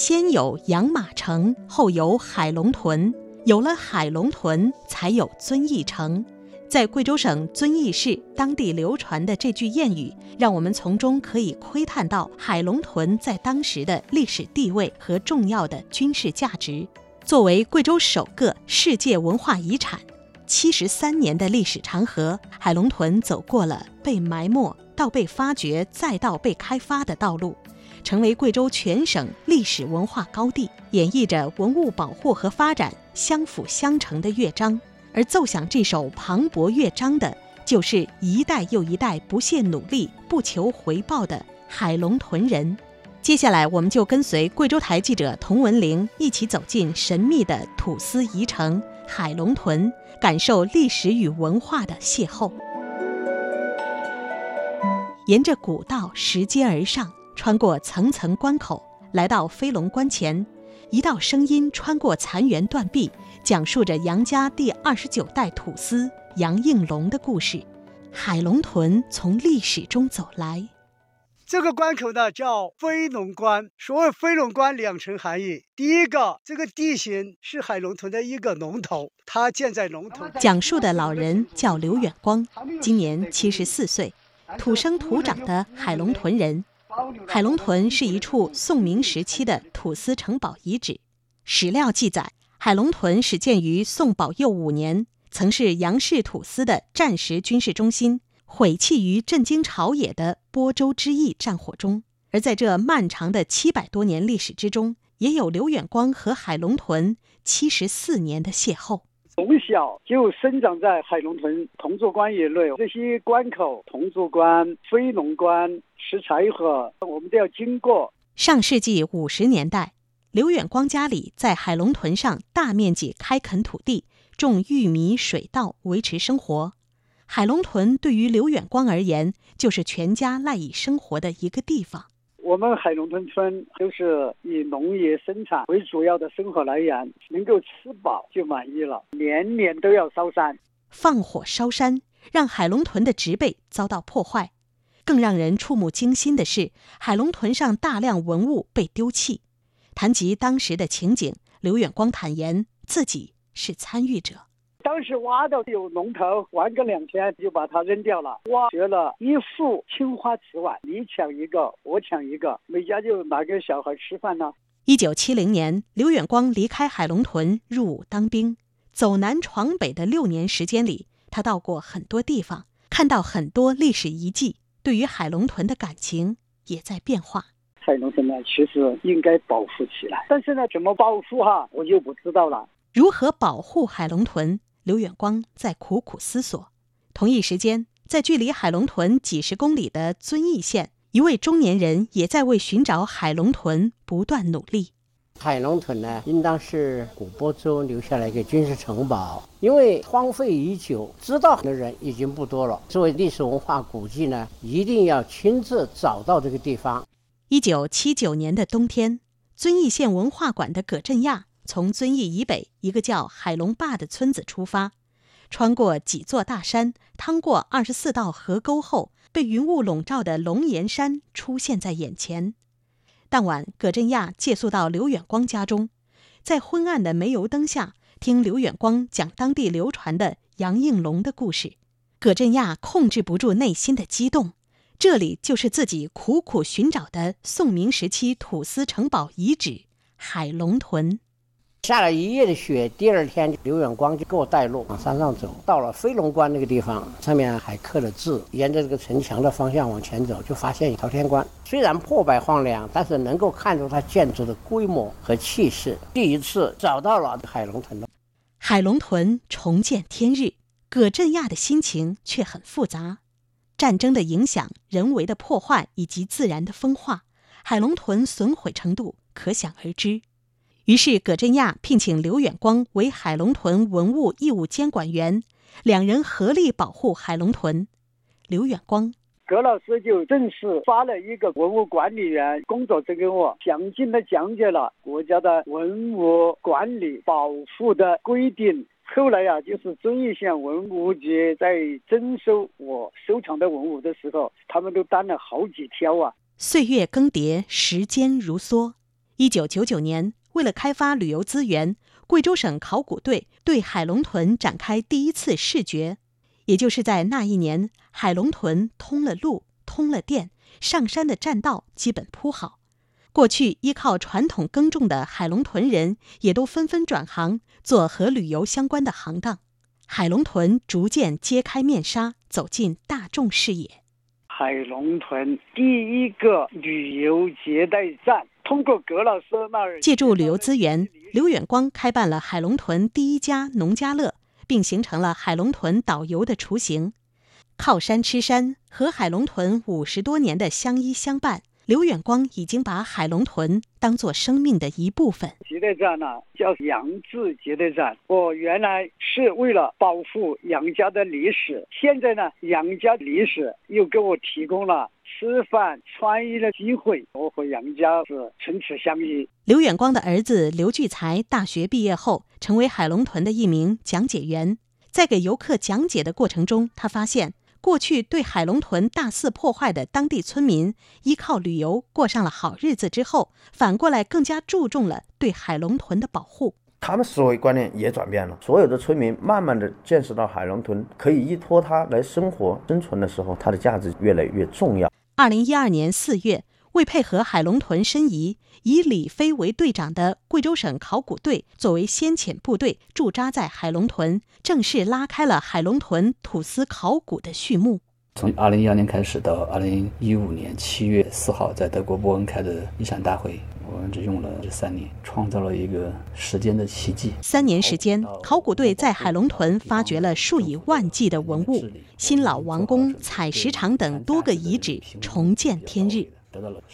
先有养马城，后有海龙屯，有了海龙屯，才有遵义城。在贵州省遵义市当地流传的这句谚语，让我们从中可以窥探到海龙屯在当时的历史地位和重要的军事价值。作为贵州首个世界文化遗产，七十三年的历史长河，海龙屯走过了被埋没到被发掘再到被开发的道路。成为贵州全省历史文化高地，演绎着文物保护和发展相辅相成的乐章。而奏响这首磅礴乐章的，就是一代又一代不懈努力、不求回报的海龙屯人。接下来，我们就跟随贵州台记者童文玲一起走进神秘的土司遗城海龙屯，感受历史与文化的邂逅。沿着古道拾阶而上。穿过层层关口，来到飞龙关前，一道声音穿过残垣断壁，讲述着杨家第二十九代土司杨应龙的故事。海龙屯从历史中走来。这个关口呢叫飞龙关，所谓飞龙关两层含义。第一个，这个地形是海龙屯的一个龙头，它建在龙头。讲述的老人叫刘远光，今年七十四岁，土生土长的海龙屯人。海龙屯是一处宋明时期的土司城堡遗址。史料记载，海龙屯始建于宋宝佑五年，曾是杨氏土司的战时军事中心，毁弃于震惊朝野的播州之役战火中。而在这漫长的七百多年历史之中，也有刘远光和海龙屯七十四年的邂逅。从小就生长在海龙屯铜柱关以内，这些关口，铜柱关、飞龙关。石柴河，我们都要经过。上世纪五十年代，刘远光家里在海龙屯上大面积开垦土地，种玉米、水稻，维持生活。海龙屯对于刘远光而言，就是全家赖以生活的一个地方。我们海龙屯村都是以农业生产为主要的生活来源，能够吃饱就满意了。年年都要烧山，放火烧山，让海龙屯的植被遭到破坏。更让人触目惊心的是，海龙屯上大量文物被丢弃。谈及当时的情景，刘远光坦言自己是参与者。当时挖到有龙头，玩个两天就把它扔掉了。挖掘了一副青花瓷碗，你抢一个，我抢一个，每家就拿给小孩吃饭呢。一九七零年，刘远光离开海龙屯入伍当兵，走南闯北的六年时间里，他到过很多地方，看到很多历史遗迹。对于海龙屯的感情也在变化。海龙屯呢，其实应该保护起来，但是呢，怎么保护哈，我就不知道了。如何保护海龙屯？刘远光在苦苦思索。同一时间，在距离海龙屯几十公里的遵义县，一位中年人也在为寻找海龙屯不断努力。海龙屯呢，应当是古波州留下来一个军事城堡，因为荒废已久，知道的人已经不多了。作为历史文化古迹呢，一定要亲自找到这个地方。一九七九年的冬天，遵义县文化馆的葛振亚从遵义以北一个叫海龙坝的村子出发，穿过几座大山，趟过二十四道河沟后，被云雾笼罩的龙岩山出现在眼前。当晚，葛振亚借宿到刘远光家中，在昏暗的煤油灯下，听刘远光讲当地流传的杨应龙的故事。葛振亚控制不住内心的激动，这里就是自己苦苦寻找的宋明时期土司城堡遗址——海龙屯。下了一夜的雪，第二天刘远光就给我带路往山上走，到了飞龙关那个地方，上面还刻了字。沿着这个城墙的方向往前走，就发现朝天关。虽然破败荒凉，但是能够看出它建筑的规模和气势。第一次找到了海龙屯了。海龙屯重见天日，葛振亚的心情却很复杂。战争的影响、人为的破坏以及自然的风化，海龙屯损毁程度可想而知。于是，葛振亚聘请刘远光为海龙屯文物义务监管员，两人合力保护海龙屯。刘远光，葛老师就正式发了一个文物管理员工作证给我，详尽的讲解了国家的文物管理保护的规定。后来呀，就是遵义县文物局在征收我收藏的文物的时候，他们都担了好几挑啊。岁月更迭，时间如梭。一九九九年，为了开发旅游资源，贵州省考古队对海龙屯展开第一次视觉。也就是在那一年，海龙屯通了路，通了电，上山的栈道基本铺好。过去依靠传统耕种的海龙屯人，也都纷纷转行做和旅游相关的行当。海龙屯逐渐揭开面纱，走进大众视野。海龙屯第一个旅游接待站，通过葛老师那儿借助旅游资源，刘远光开办了海龙屯第一家农家乐，并形成了海龙屯导游的雏形。靠山吃山，和海龙屯五十多年的相依相伴。刘远光已经把海龙屯当做生命的一部分。接待站呢，叫杨志接待站。我原来是为了保护杨家的历史，现在呢，杨家历史又给我提供了吃饭穿衣的机会。我和杨家是唇齿相依。刘远光的儿子刘聚才大学毕业后，成为海龙屯的一名讲解员。在给游客讲解的过程中，他发现。过去对海龙屯大肆破坏的当地村民，依靠旅游过上了好日子之后，反过来更加注重了对海龙屯的保护。他们思维观念也转变了，所有的村民慢慢的见识到海龙屯可以依托它来生活生存的时候，它的价值越来越重要。二零一二年四月。为配合海龙屯申遗，以李飞为队长的贵州省考古队作为先遣部队驻扎在海龙屯，正式拉开了海龙屯土司考古的序幕。从二零一二年开始到二零一五年七月四号在德国波恩开的遗产大会，我们只用了这三年，创造了一个时间的奇迹。三年时间，考古队在海龙屯发掘了数以万计的文物，新老王宫、采石场等多个遗址重见天日。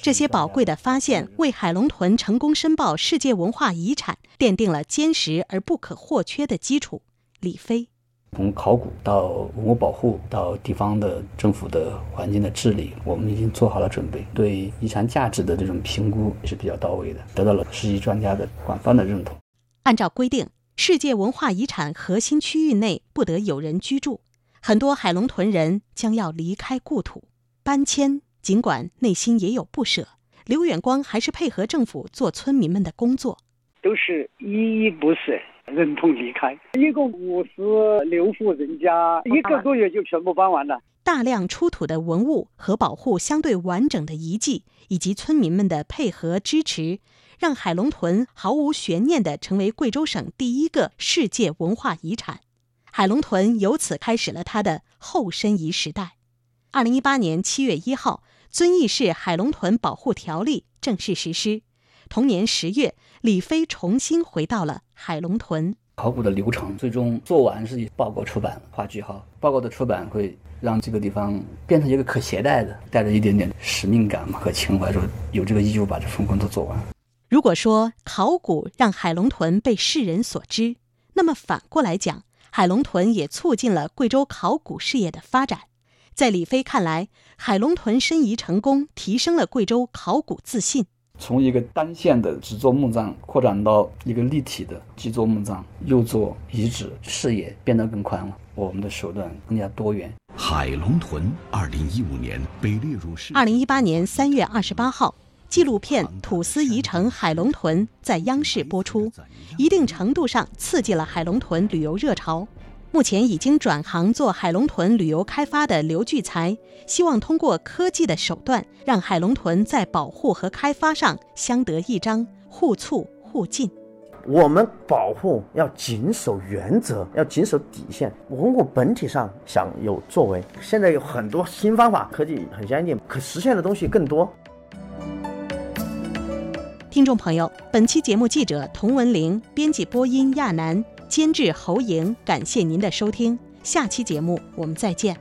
这些宝贵的发现为海龙屯成功申报世界文化遗产奠定了坚实而不可或缺的基础。李飞，从考古到文物保护到地方的政府的环境的治理，我们已经做好了准备。对遗产价值的这种评估也是比较到位的，得到了世界专家的广泛的认同。按照规定，世界文化遗产核心区域内不得有人居住，很多海龙屯人将要离开故土，搬迁。尽管内心也有不舍，刘远光还是配合政府做村民们的工作，都是依依不舍，忍痛离开。一共五十六户人家，一个多月就全部搬完了。大量出土的文物和保护相对完整的遗迹，以及村民们的配合支持，让海龙屯毫无悬念地成为贵州省第一个世界文化遗产。海龙屯由此开始了它的后申遗时代。二零一八年七月一号。遵义市海龙屯保护条例正式实施。同年十月，李飞重新回到了海龙屯。考古的流程最终做完是以报告出版，画句号。报告的出版会让这个地方变成一个可携带的，带着一点点使命感和情怀，说有这个义务把这份工作做完。如果说考古让海龙屯被世人所知，那么反过来讲，海龙屯也促进了贵州考古事业的发展。在李飞看来，海龙屯申遗成功，提升了贵州考古自信。从一个单线的只做墓葬，扩展到一个立体的既做墓葬又做遗址，视野变得更宽了，我们的手段更加多元。海龙屯，二零一五年被列入世。二零一八年三月二十八号，纪录片《土司遗城海龙屯》在央视播出，一定程度上刺激了海龙屯旅游热潮。目前已经转行做海龙屯旅游开发的刘聚才，希望通过科技的手段，让海龙屯在保护和开发上相得益彰，互促互进。我们保护要谨守原则，要谨守底线。文物本体上想有作为，现在有很多新方法，科技很先进，可实现的东西更多。听众朋友，本期节目记者童文玲编辑播音亚楠。监制侯莹，感谢您的收听，下期节目我们再见。